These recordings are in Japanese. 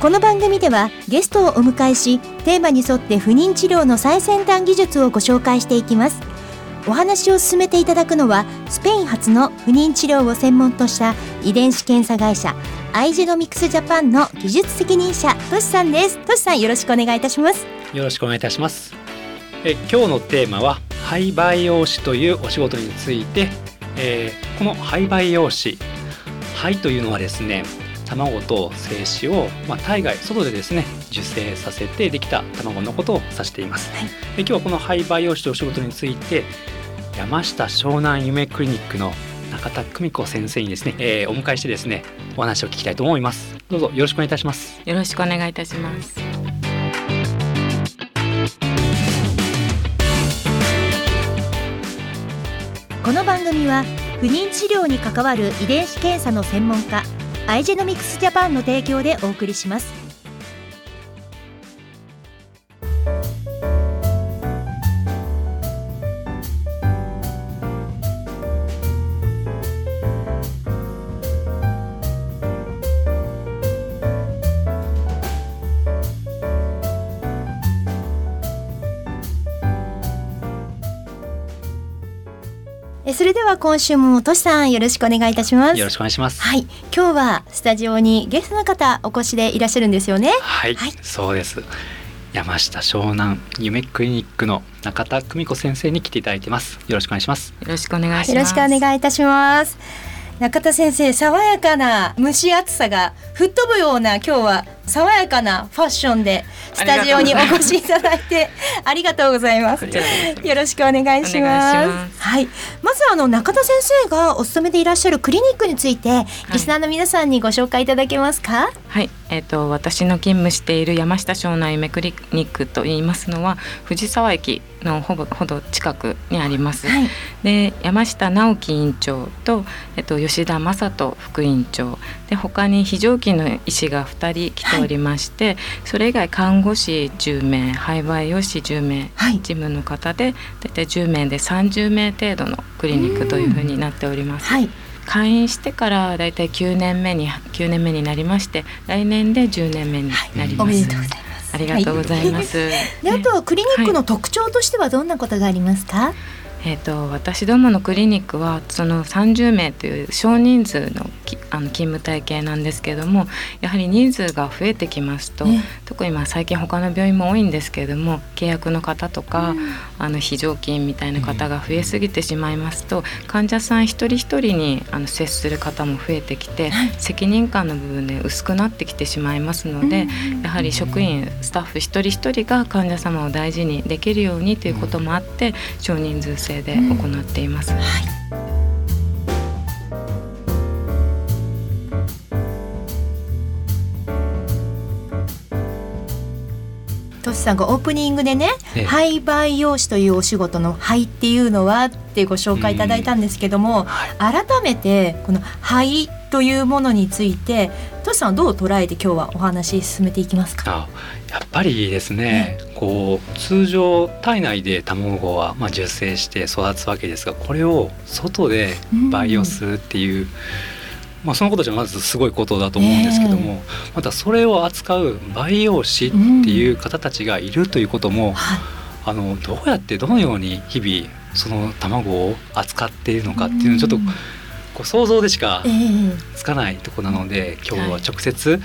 この番組ではゲストをお迎えしテーマに沿って不妊治療の最先端技術をご紹介していきます。お話を進めていただくのはスペイン発の不妊治療を専門とした遺伝子検査会社アイジェノミクスジャパンの技術責任者トシさんです。トシさんよろしくお願いいたします。よろしくお願いいたします。え今日のテーマは廃培養士というお仕事について、えー、この廃培養士廃というのはですね卵と精子を、まあ、体外外でですね受精させてできた卵のことを指しています、はい、で今日はこの廃培養士とお仕事について山下湘南夢クリニックの中田久美子先生にですね、えー、お迎えしてですねお話を聞きたいと思います。どうぞよろしくお願いいたします。よろしくお願いいたします。この番組は不妊治療に関わる遺伝子検査の専門家アイジェノミクスジャパンの提供でお送りします。今週もとしさんよろしくお願いいたします。よろしくお願いします。はい。今日はスタジオにゲストの方お越しでいらっしゃるんですよね。はい、はい、そうです。山下湘南夢クリニックの中田久美子先生に来ていただいてます。よろしくお願いします。よろしくお願いします。よろしくお願いいたします中田先生爽やかな蒸し暑さが吹っ飛ぶような今日は爽やかなファッションでスタジオにお越しいただいてありがとうございます。よろしくお願いします。はい、まずあの中田先生がお勤めでいらっしゃるクリニックについて、リスナーの皆さんにご紹介いただけますか？はい、えっ、ー、と私の勤務している山下湘南夢クリニックと言いますのは藤沢駅のほぼほど近くにあります。はい、で山下直樹院長とえっ、ー、と吉田正人副院長。で他に非常勤の医師が2人来ておりまして、はい、それ以外看護師10名廃培養士10名、はい、事務の方で大体10名で30名程度のクリニックというふうになっております。はい開院してからだいたい9年目に9年目になりまして来年で10年目になります。はい、おめでとうございます。ありがとうございます。はい、であとはクリニックの特徴としてはどんなことがありますか？はいえーと、私どものクリニックはその30名という少人数のあの勤務体系なんですけれどもやはり人数が増えてきますと、ね、特にまあ最近他の病院も多いんですけれども契約の方とか、うん、あの非常勤みたいな方が増えすぎてしまいますと、患者さん一人一人にあの接する方も増えてきて、はい、責任感の部分で薄くなってきてしまいますので、うん、やはり職員スタッフ一人一人が患者様を大事にできるようにということもあって少人数制で行っています。はいトシさんがオープニングでね、ええ、廃培養士というお仕事の「廃」っていうのはってご紹介いただいたんですけども、はい、改めてこの「廃」というものについてトシさんはどう捉えて今日はお話進めていきますか？やっぱりですね、こう通常体内で卵はまあ受精して育つわけですがこれを外で培養するっていう、うんまあ、そのことじゃまずすごいことだと思うんですけども、えー、またそれを扱う培養士っていう方たちがいるということも、うん。あのどうやってどのように日々その卵を扱っているのかっていうのをちょっと、こう想像でしかつかないところなので、えー、今日は直接、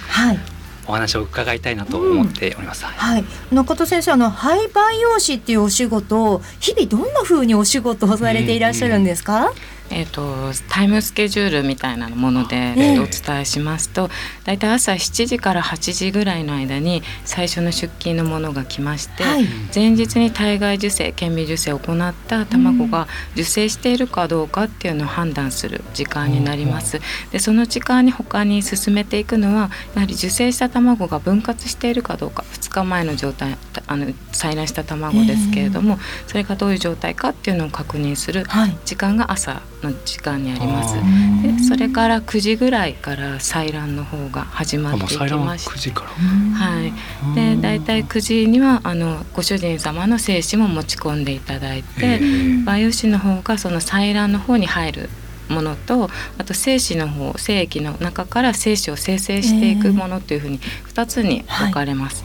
お話を伺いたいなと思っております。うん、はい、中田先生、あの廃培養士っていうお仕事、日々どんな風にお仕事をされていらっしゃるんですか？うんうんえーと、タイムスケジュールみたいなもので、えー、お伝えしますと大体朝7時から8時ぐらいの間に最初の出勤のものが来まして、はい、前日に体外受精顕微授精を行った卵が受精しているかどうかっていうのを判断する時間になります。でその時間に他に進めていくのはやはり受精した卵が分割しているかどうか2日前の状態あの採卵した卵ですけれども、それがどういう状態かっていうのを確認する時間が朝の時間にあります。でそれから9時ぐらいから採卵の方が始まっていきまして、はい。で大体9時にはあのご主人様の精子も持ち込んでいただいて、培養子の方がその採卵の方に入るものとあと精子の方精液の中から精子を生成していくものというふうに2つに分かれます。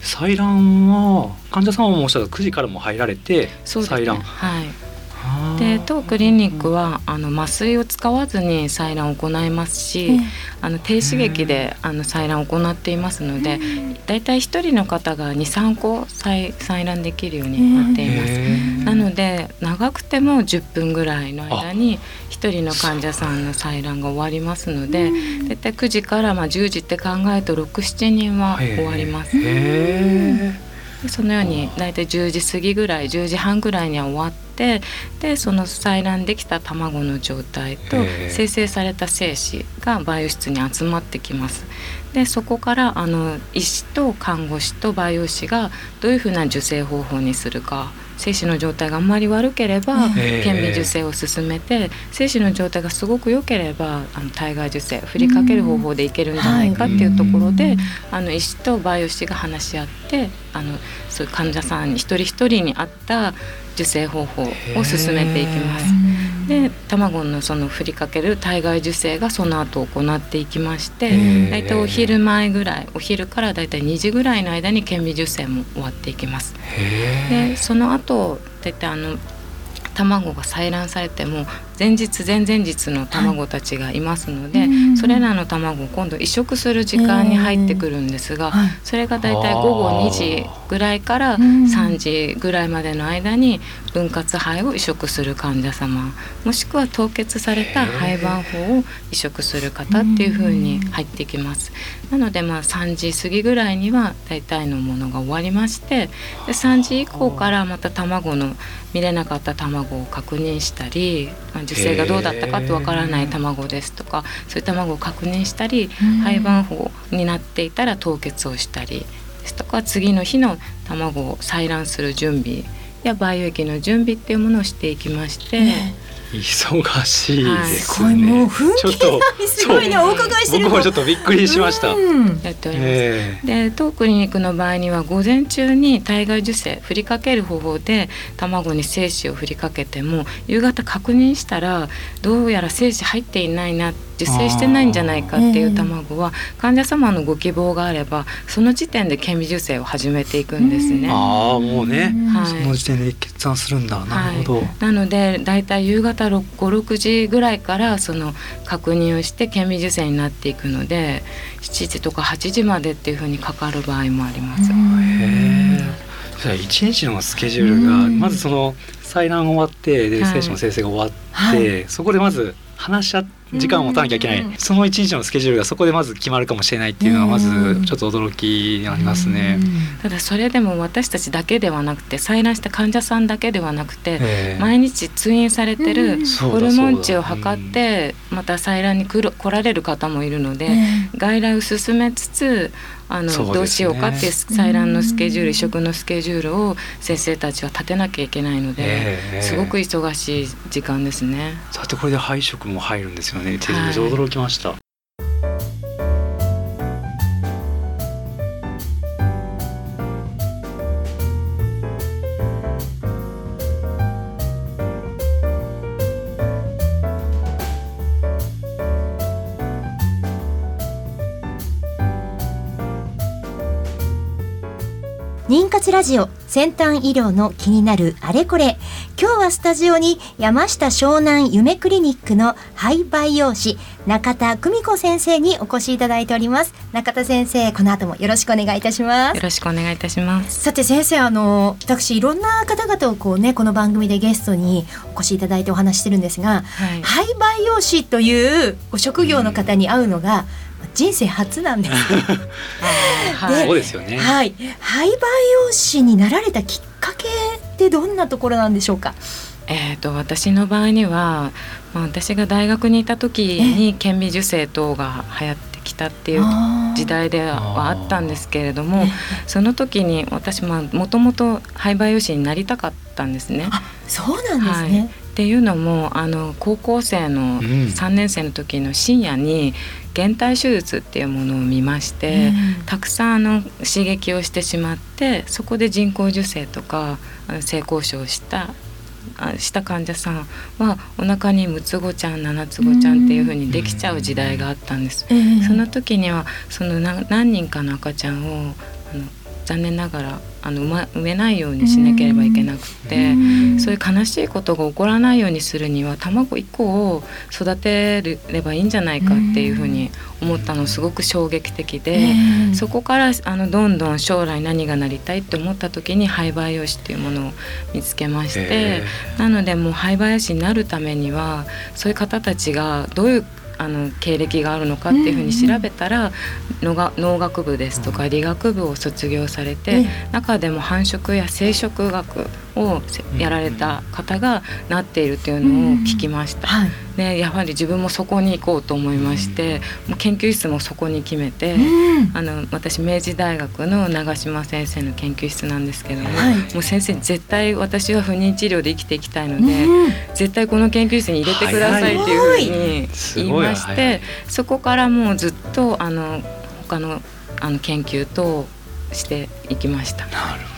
採卵は患者さんもおっしゃった9時からも入られて採卵、はいで当クリニックはあの麻酔を使わずに採卵を行いますし、あの低刺激であの採卵を行っていますので、だいたい1人の方が23個採採卵できるようになっています。なので長くても10分ぐらいの間に1人の患者さんの採卵が終わりますので大体9時からまあ10時って考えると67人は終わります。そのように大体10時過ぎぐらい10時半ぐらいには終わってでその採卵できた卵の状態と生成された精子が培養室に集まってきます。でそこからあの医師と看護師と培養士がどういうふうな受精方法にするか精子の状態があんまり悪ければ顕微授精を進めて精子の状態がすごく良ければあの体外受精振りかける方法でいけるんじゃないかっていうところで、あの医師と培養士が話し合ってあのそういう患者さんに一人一人に合った受精方法を進めていきます。で卵のその振りかける体外受精がその後行っていきまして大体お昼前ぐらいお昼から大体2時ぐらいの間に顕微授精も終わっていきます。でその後大体あの卵が採卵されても前日前々日の卵たちがいますので、はい、それらの卵を今度移植する時間に入ってくるんですが、えー、それがだいたい午後2時ぐらいから3時ぐらいまでの間に分割肺を移植する患者様もしくは凍結された肺盤法を移植する方っていうふうに入ってきます。なのでまあ3時過ぎぐらいには大体のものが終わりましてで3時以降からまた卵の見れなかった卵を確認したり、まあ、受精がどうだったかってわからない卵ですとかそういう卵を確認したり胚盤法になっていたら凍結をしたりですとか次の日の卵を採卵する準備や培養液の準備っていうものをしていきまして。忙しいですね。はい、もう雰囲気がすごいねお伺いしてる僕もちょっとびっくりしました。やっております。えー、で当クリニックの場合には午前中に体外受精振りかける方法で卵に精子を振りかけても夕方確認したらどうやら精子入っていないな受精してないんじゃないかっていう卵は患者様のご希望があればその時点で顕微授精を始めていくんですね。ああもうね、はい、その時点で決断するんだ。なるほど。はい、なのでだいたい夕方方56時ぐらいからその確認をして顕微授精になっていくので7時とか8時までっていうふうにかかる場合もあります。へ一日のスケジュールがまずその採卵終わってで精子の生成が終わって、はい、そこでまず話し合時間を持たなきゃいけない、その一日のスケジュールがそこでまず決まるかもしれないっていうのはまずちょっと驚きありますね。ただそれでも私たちだけではなくて採卵した患者さんだけではなくて毎日通院されてるホルモン値を測ってまた採卵に来られる方もいるので外来を進めつつあの、ね、どうしようかっていう採卵のスケジュール移植のスケジュールを先生たちは立てなきゃいけないので、すごく忙しい時間ですね。だってこれで配色も入るんですよね。驚きました。妊活ラジオ先端医療の気になるあれこれ。今日はスタジオに山下湘南夢クリニックの廃培養士中田久美子先生にお越しいただいております。中田先生この後もよろしくお願いいたします。よろしくお願いいたします。さて先生あの私いろんな方々をこうねこの番組でゲストにお越しいただいてお話してるんですが、はい、廃培養士という職業の方に会うのが、うん人生初なんです。はい、そうですよね。はい、廃培養士になられたきっかけってどんなところなんでしょうか？えーと、私の場合には、まあ、私が大学にいた時に顕微授精等が流行ってきたっていう時代ではあったんですけれどもその時に私もともと廃培養士になりたかったんですね。そうなんですね、はいっていうのもあの高校生の3年生の時の深夜に減退手術っていうものを見まして、うん、たくさんあの刺激をしてしまってそこで人工授精とか性交渉をしたした患者さんはお腹に6つ子ちゃん7つ子ちゃんっていう風にできちゃう時代があったんです。その時にはその何人かの赤ちゃんを残念ながらあの産めないようにしなければいけなくてそういう悲しいことが起こらないようにするには卵1個を育てればいいんじゃないかっていうふうに思ったのすごく衝撃的でそこからあのどんどん将来何がなりたいって思った時に廃培養士っていうものを見つけましてなのでもう廃培養士になるためにはそういう方たちがどういうあの経歴があるのかっていうふうに調べたら、農が農学部ですとか理学部を卒業されて、中でも繁殖や生殖学をやられた方がなっているというのを聞きました。はい、でやはり自分もそこに行こうと思いまして、もう研究室もそこに決めて、あの私明治大学の長島先生の研究室なんですけども、はい、もう先生絶対私は不妊治療で生きていきたいので、絶対この研究室に入れてくださいっていうふうに言いまして、そこからもうずっとあの他のあの研究としていきました。なる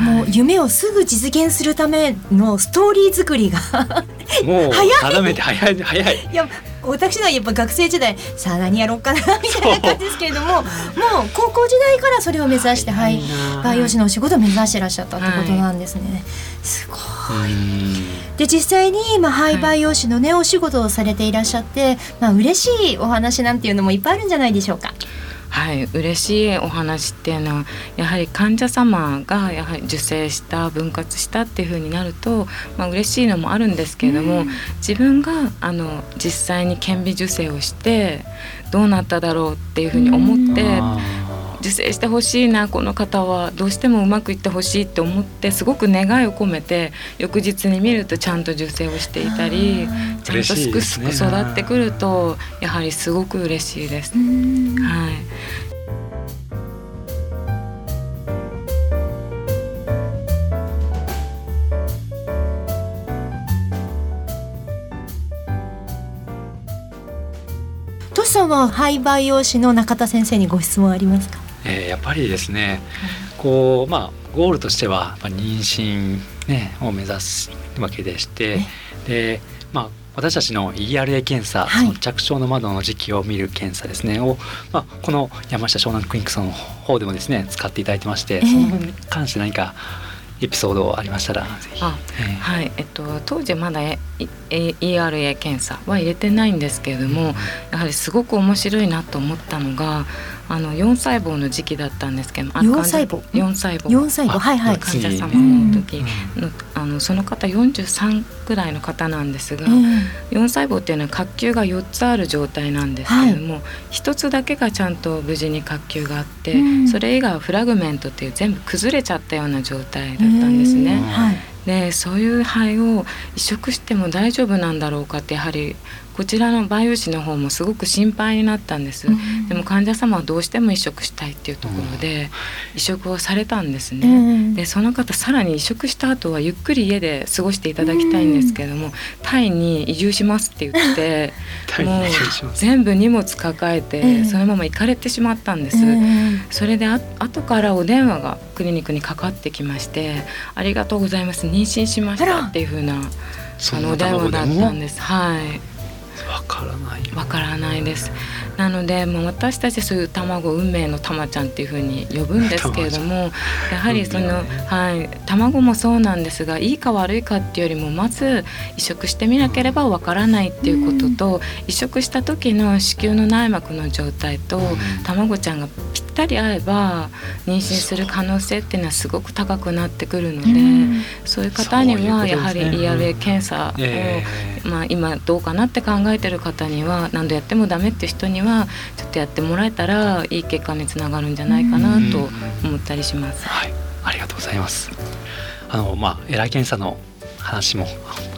もう夢をすぐ実現するためのストーリー作りが もう定めて早い早い。いや私のはやっぱ学生時代さあ何やろうかなみたいな感じですけれどももう高校時代からそれを目指してはい培養士のお仕事を目指してらっしゃったってことなんですね、はい、すごい。で実際に今廃培養士のね、お仕事をされていらっしゃってまあ嬉しいお話なんていうのもいっぱいあるんじゃないでしょうか。はい嬉しいお話っていうのはやはり患者様がやはり受精した分割したっていうふうになると、まあ嬉しいのもあるんですけれども、うん、自分があの実際に顕微授精をしてどうなっただろうっていうふうに思って。うん受精してほしいなこの方はどうしてもうまくいってほしいって思ってすごく願いを込めて翌日に見るとちゃんと受精をしていたりちゃんとすくすく育ってくるとやはりすごく嬉しいです。はい。トシさんは廃培養士の中田先生にご質問ありますか？えー、やっぱりですね、こうまあゴールとしては、まあ、妊娠、ね、を目指すわけでしてで、まあ、私たちの ERA 検査、はい、その着床の窓の時期を見る検査ですねを、まあ、この山下湘南クリニックさんの方でもですね使っていただいてまして、その分に関して何かエピソードありましたらぜひ。はい、えっと当時まだ ERA 検査は入れてないんですけれども、うん、やはりすごく面白いなと思ったのがあの4細胞の時期だったんですけど4細胞？4細胞。4細胞？はいはい。患者様の時。の,、あのその方43ぐらいの方なんですが、4細胞っていうのは角球が4つある状態なんですけれども、はい、1つだけがちゃんと無事に角球があって、それ以外はフラグメントっていう全部崩れちゃったような状態だったんですね。はいでそういう肺を移植しても大丈夫なんだろうかってやはりこちらの培養士の方もすごく心配になったんです、うん、でも患者様はどうしても移植したいっていうところで移植をされたんですね、うん、でその方さらに移植した後はゆっくり家で過ごしていただきたいんですけれども、うん、タイに移住しますって言ってもう全部荷物抱えてそのまま行かれてしまったんです、それであ後からお電話がクリニックにかかってきまして「ありがとうございます。妊娠しました」っていうふうなあのお電話だったんです。はいわからないわからないです。なのでもう私たちそういう卵運命のたまちゃんっていうふうに呼ぶんですけれどもやはりその、はい、卵もそうなんですがいいか悪いかっていうよりもまず移植してみなければわからないっていうことと、移植した時の子宮の内膜の状態と、卵ちゃんがぴったり合えば妊娠する可能性っていうのはすごく高くなってくるので、そういう方にはやはり ERA 検査を、まあ、今どうかなって考えてる方には何度やってもダメっていう人にはちょっとやってもらえたらいい結果につながるんじゃないかなと思ったりします。はい、ありがとうございます。あのまあエラー検査の話も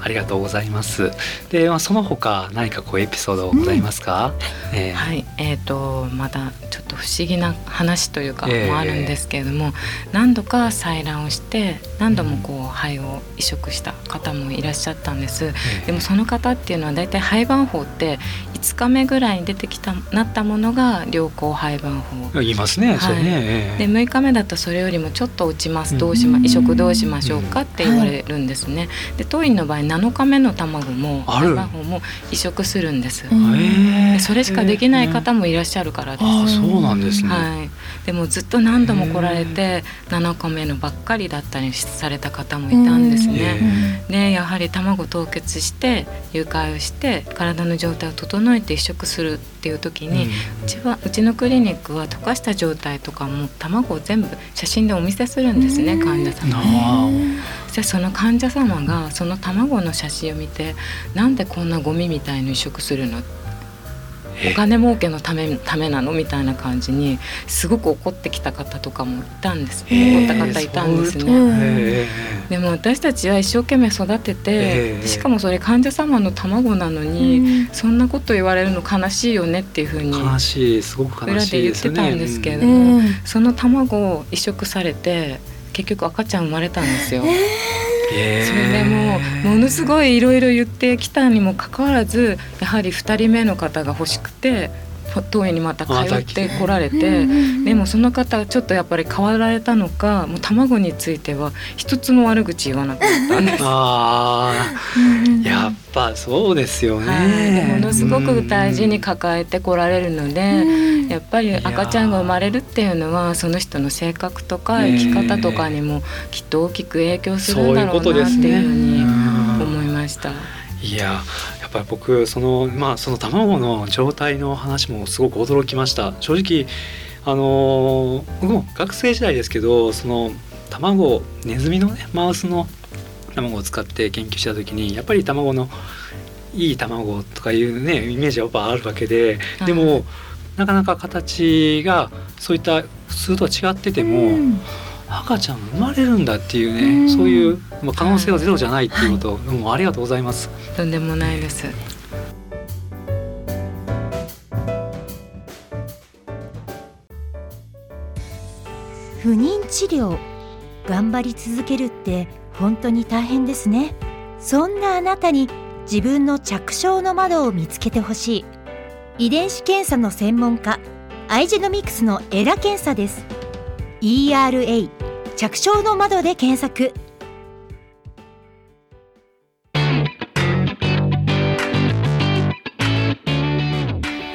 ありがとうございます。で、まあ、その他何かこうエピソードございますか？うん、えー、はい、えっ、ー、とまだちょっと不思議な話というかもあるんですけれども、えー、何度か採卵をして何度もこう肺を移植した方もいらっしゃったんです。えー、でもその方っていうのはだいたい肺盤法って5日目ぐらいに出てきたなったものが良好肺盤法。言いますね。はい、ね。で6日目だとそれよりもちょっと落ちます。どうしま移植どうしましょうかって言われるんですね。で当院の場合7日目の卵も卵も移植するんです。それしかできない方もいらっしゃるからです。あそうなんですね。はい。でもずっと何度も来られて7日目のばっかりだったりされた方もいたんですね。でやはり卵凍結して誘拐をして体の状態を整えて移植するっていう時に、うちはうちのクリニックは溶かした状態とかも卵を全部写真でお見せするんですね患者様。に。そしてその患者様がその卵の写真を見てなんでこんなゴミみたいに移植するの？お金儲けのためためなの？みたいな感じにすごく怒ってきた方とかもいたんです怒った方いたんですね。でも私たちは一生懸命育ててしかもそれ患者様の卵なのにそんなこと言われるの悲しいよねっていうふうに悲しいすごく裏で言ってたんですけれども、その卵を移植されて結局赤ちゃん生まれたんですよ。それでもものすごいいろいろ言ってきたにもかかわらずやはり2人目の方が欲しくて当院にまた通ってこられてでもその方ちょっとやっぱり変わられたのかもう卵については一つも悪口言わなかったんです。あやっぱそうですよね、はい、ものすごく大事に抱えてこられるのでやっぱり赤ちゃんが生まれるっていうのはその人の性格とか生き方とかにもきっと大きく影響するんだろうなっていうふうに思いました。いやぱり僕そのまあその卵の状態の話もすごく驚きました。正直あの僕も学生時代ですけどその卵ネズミのねマウスの卵を使って研究した時にやっぱり卵のいい卵とかいうねイメージはやっぱあるわけででもなかなか形がそういった普通とは違ってても、うん赤ちゃん生まれるんだっていうね、うそういうまあ可能性はゼロじゃないっていうこと、はい、もうありがとうございます。とんでもないです。不妊治療頑張り続けるって本当に大変ですね。そんなあなたに自分の着床の窓を見つけてほしい。遺伝子検査の専門家アイジェノミクスのエラ検査です。ERA 着床の窓で検索。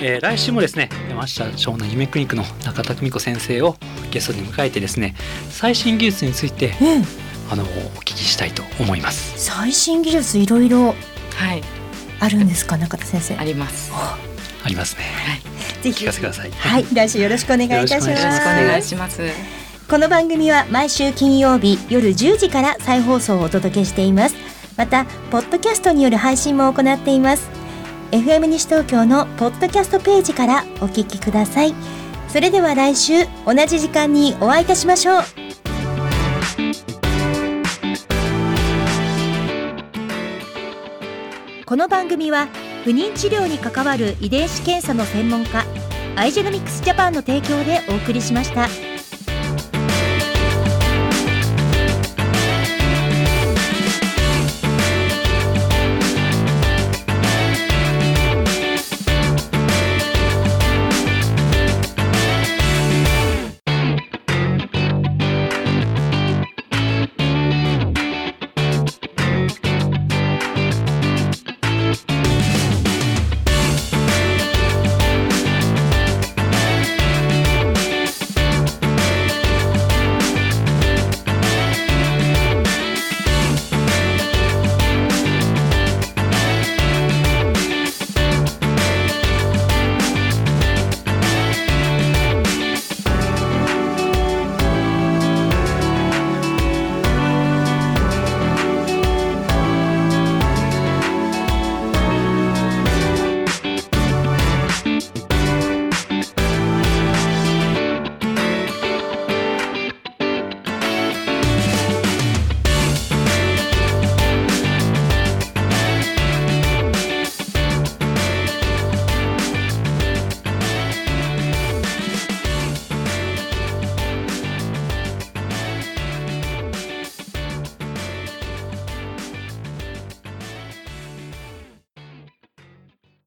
えー、来週もですね山下湘南夢クリニックの中田久美子先生をゲストに迎えてですね最新技術について、うん、あのお聞きしたいと思います。最新技術いろいろあるんですか、はい、中田先生？あります。ありますね、はい、ぜひ聞かせてください。はい。来週よろしくお願いいたします。よろしくお願いしますこの番組は毎週金曜日夜10時から再放送をお届けしています。またポッドキャストによる配信も行っています。FM 西東京のポッドキャストページからお聞きください。それでは来週同じ時間にお会いいたしましょう。この番組は不妊治療に関わる遺伝子検査の専門家アイジェノミクスジャパンの提供でお送りしました。